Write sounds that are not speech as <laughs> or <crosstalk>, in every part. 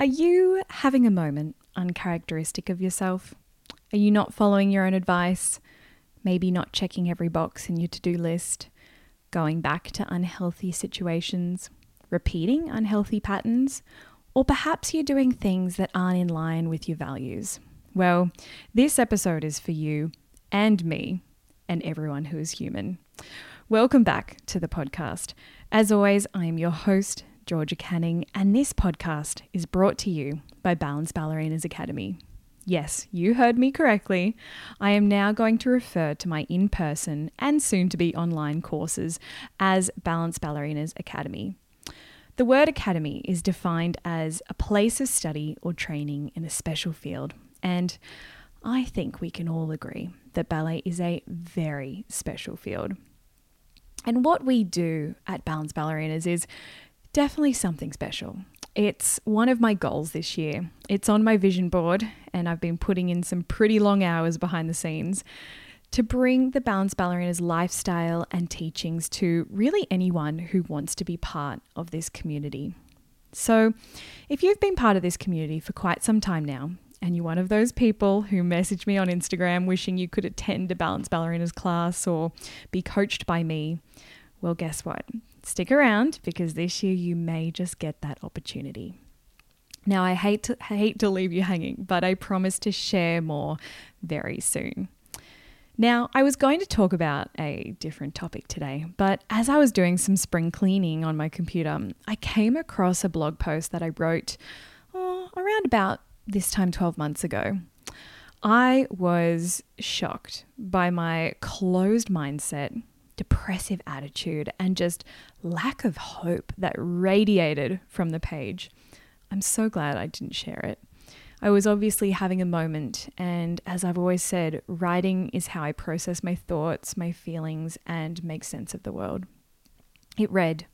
Are you having a moment uncharacteristic of yourself? Are you not following your own advice? Maybe not checking every box in your to do list? Going back to unhealthy situations? Repeating unhealthy patterns? Or perhaps you're doing things that aren't in line with your values? Well, this episode is for you and me and everyone who is human. Welcome back to the podcast. As always, I am your host, Georgia Canning, and this podcast is brought to you by Balance Ballerinas Academy. Yes, you heard me correctly. I am now going to refer to my in person and soon to be online courses as Balance Ballerinas Academy. The word academy is defined as a place of study or training in a special field, and I think we can all agree that ballet is a very special field. And what we do at Balance Ballerinas is definitely something special. It's one of my goals this year. It's on my vision board, and I've been putting in some pretty long hours behind the scenes to bring the Balance Ballerina's lifestyle and teachings to really anyone who wants to be part of this community. So, if you've been part of this community for quite some time now, and you're one of those people who message me on Instagram wishing you could attend a Balance Ballerinas class or be coached by me, well, guess what? Stick around because this year you may just get that opportunity. Now, I hate to, hate to leave you hanging, but I promise to share more very soon. Now, I was going to talk about a different topic today, but as I was doing some spring cleaning on my computer, I came across a blog post that I wrote oh, around about this time 12 months ago. I was shocked by my closed mindset depressive attitude and just lack of hope that radiated from the page. I'm so glad I didn't share it. I was obviously having a moment, and as I've always said, writing is how I process my thoughts, my feelings, and make sense of the world. It read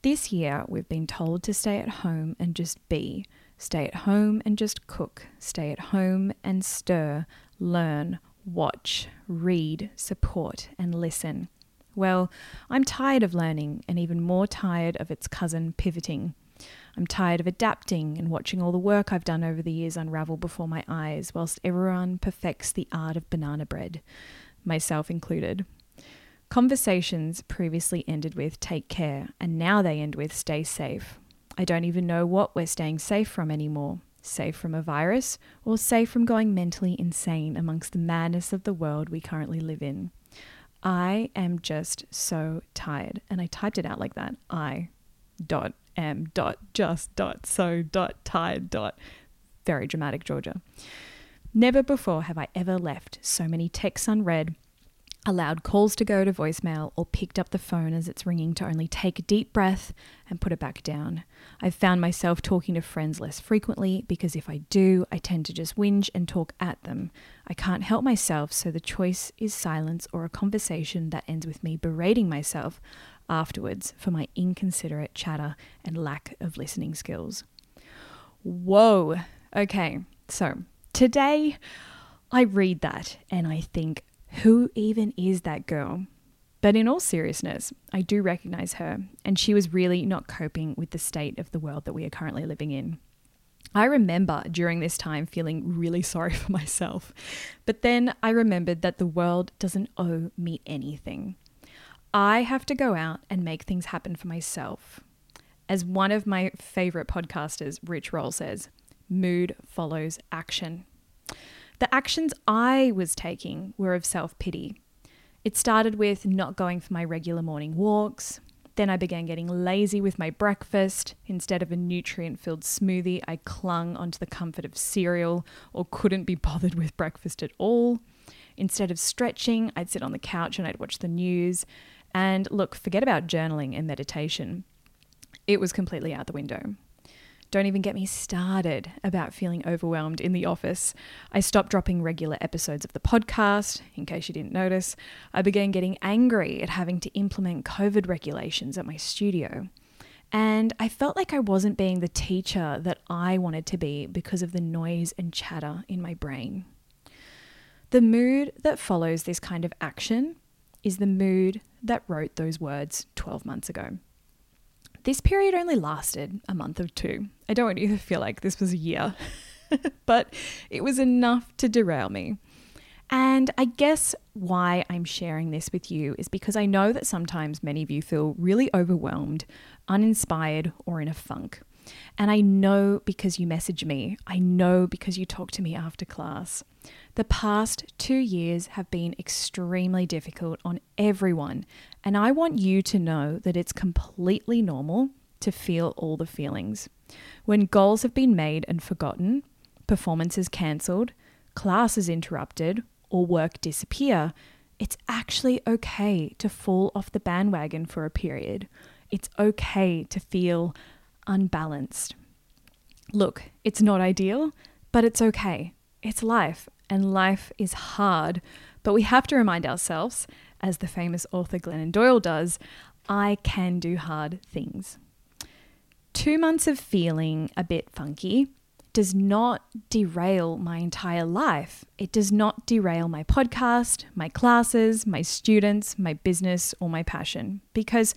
This year, we've been told to stay at home and just be. Stay at home and just cook. Stay at home and stir, learn, watch, read, support, and listen. Well, I'm tired of learning and even more tired of its cousin pivoting. I'm tired of adapting and watching all the work I've done over the years unravel before my eyes whilst everyone perfects the art of banana bread, myself included. Conversations previously ended with take care, and now they end with stay safe. I don't even know what we're staying safe from anymore. Safe from a virus or safe from going mentally insane amongst the madness of the world we currently live in. I am just so tired. And I typed it out like that. I dot am dot just dot so dot tired dot. Very dramatic, Georgia. Never before have I ever left so many texts unread allowed calls to go to voicemail, or picked up the phone as it's ringing to only take a deep breath and put it back down. I've found myself talking to friends less frequently because if I do, I tend to just whinge and talk at them. I can't help myself, so the choice is silence or a conversation that ends with me berating myself afterwards for my inconsiderate chatter and lack of listening skills. Whoa. Okay, so today I read that and I think, who even is that girl? But in all seriousness, I do recognize her, and she was really not coping with the state of the world that we are currently living in. I remember during this time feeling really <laughs> sorry for myself, but then I remembered that the world doesn't owe me anything. I have to go out and make things happen for myself. As one of my favorite podcasters, Rich Roll, says, mood follows action. The actions I was taking were of self pity. It started with not going for my regular morning walks. Then I began getting lazy with my breakfast. Instead of a nutrient filled smoothie, I clung onto the comfort of cereal or couldn't be bothered with breakfast at all. Instead of stretching, I'd sit on the couch and I'd watch the news. And look, forget about journaling and meditation. It was completely out the window. Don't even get me started about feeling overwhelmed in the office. I stopped dropping regular episodes of the podcast, in case you didn't notice. I began getting angry at having to implement COVID regulations at my studio. And I felt like I wasn't being the teacher that I wanted to be because of the noise and chatter in my brain. The mood that follows this kind of action is the mood that wrote those words 12 months ago. This period only lasted a month or two. I don't to feel like this was a year, <laughs> but it was enough to derail me. And I guess why I'm sharing this with you is because I know that sometimes many of you feel really overwhelmed, uninspired, or in a funk. And I know because you message me, I know because you talk to me after class. The past two years have been extremely difficult on everyone, and I want you to know that it's completely normal to feel all the feelings. When goals have been made and forgotten, performances cancelled, classes interrupted, or work disappear, it's actually okay to fall off the bandwagon for a period. It's okay to feel unbalanced. Look, it's not ideal, but it's okay. It's life, and life is hard. But we have to remind ourselves, as the famous author Glennon Doyle does, I can do hard things. Two months of feeling a bit funky does not derail my entire life. It does not derail my podcast, my classes, my students, my business, or my passion. Because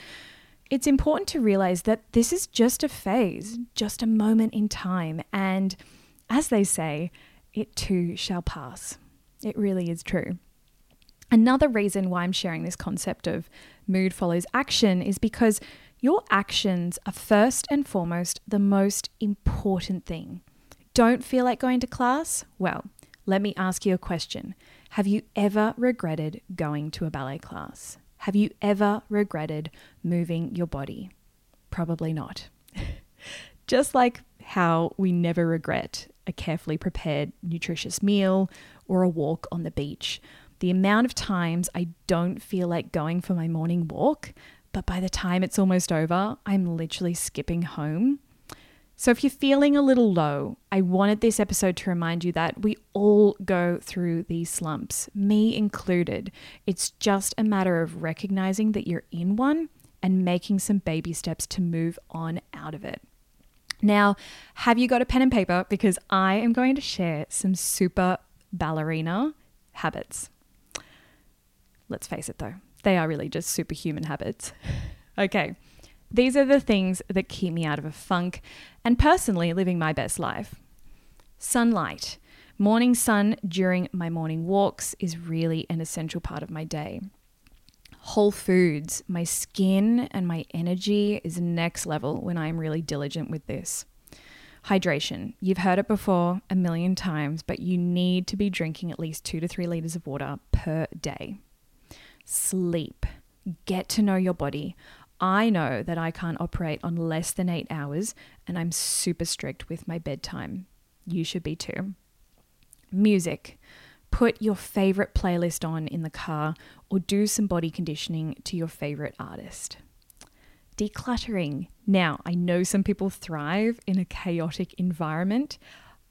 it's important to realize that this is just a phase, just a moment in time. And as they say, it too shall pass. It really is true. Another reason why I'm sharing this concept of mood follows action is because your actions are first and foremost the most important thing don't feel like going to class? Well, let me ask you a question. Have you ever regretted going to a ballet class? Have you ever regretted moving your body? Probably not. <laughs> Just like how we never regret a carefully prepared, nutritious meal or a walk on the beach. The amount of times I don't feel like going for my morning walk, but by the time it's almost over, I'm literally skipping home so, if you're feeling a little low, I wanted this episode to remind you that we all go through these slumps, me included. It's just a matter of recognizing that you're in one and making some baby steps to move on out of it. Now, have you got a pen and paper? Because I am going to share some super ballerina habits. Let's face it though, they are really just superhuman habits. <laughs> okay. These are the things that keep me out of a funk and personally living my best life. Sunlight. Morning sun during my morning walks is really an essential part of my day. Whole foods. My skin and my energy is next level when I am really diligent with this. Hydration. You've heard it before a million times, but you need to be drinking at least two to three liters of water per day. Sleep. Get to know your body. I know that I can't operate on less than eight hours, and I'm super strict with my bedtime. You should be too. Music. Put your favorite playlist on in the car or do some body conditioning to your favorite artist. Decluttering. Now, I know some people thrive in a chaotic environment.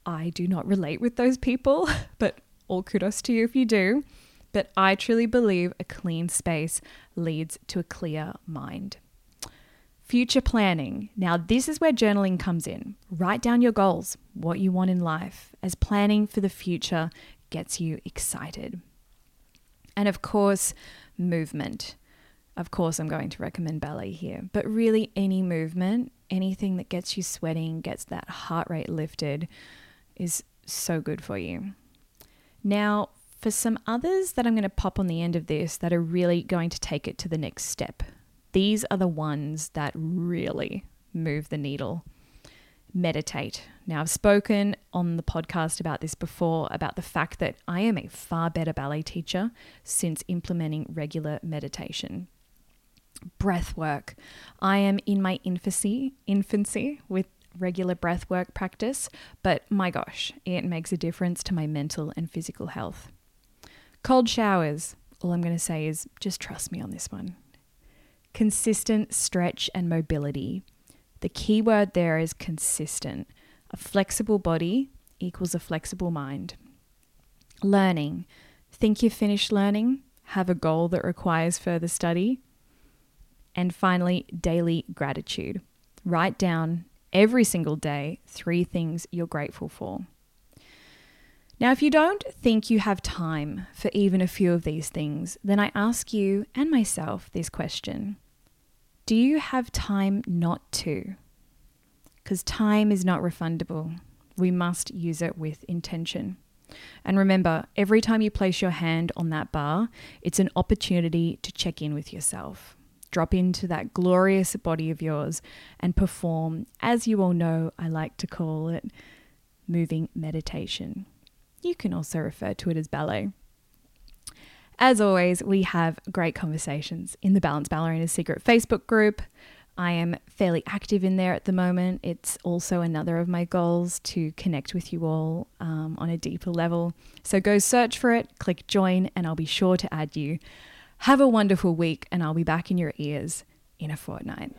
I do not relate with those people, <laughs> but all kudos to you if you do. But I truly believe a clean space leads to a clear mind. Future planning. Now, this is where journaling comes in. Write down your goals, what you want in life, as planning for the future gets you excited. And of course, movement. Of course, I'm going to recommend ballet here, but really any movement, anything that gets you sweating, gets that heart rate lifted, is so good for you. Now, for some others that I'm going to pop on the end of this that are really going to take it to the next step, these are the ones that really move the needle. Meditate. Now, I've spoken on the podcast about this before about the fact that I am a far better ballet teacher since implementing regular meditation. Breath work. I am in my infancy, infancy with regular breath work practice, but my gosh, it makes a difference to my mental and physical health. Cold showers. All I'm going to say is just trust me on this one. Consistent stretch and mobility. The key word there is consistent. A flexible body equals a flexible mind. Learning. Think you've finished learning? Have a goal that requires further study? And finally, daily gratitude. Write down every single day three things you're grateful for. Now, if you don't think you have time for even a few of these things, then I ask you and myself this question Do you have time not to? Because time is not refundable. We must use it with intention. And remember, every time you place your hand on that bar, it's an opportunity to check in with yourself. Drop into that glorious body of yours and perform, as you all know, I like to call it moving meditation. You can also refer to it as ballet. As always, we have great conversations in the Balance Ballerina's secret Facebook group. I am fairly active in there at the moment. It's also another of my goals to connect with you all um, on a deeper level. So go search for it, click join, and I'll be sure to add you. Have a wonderful week, and I'll be back in your ears in a fortnight.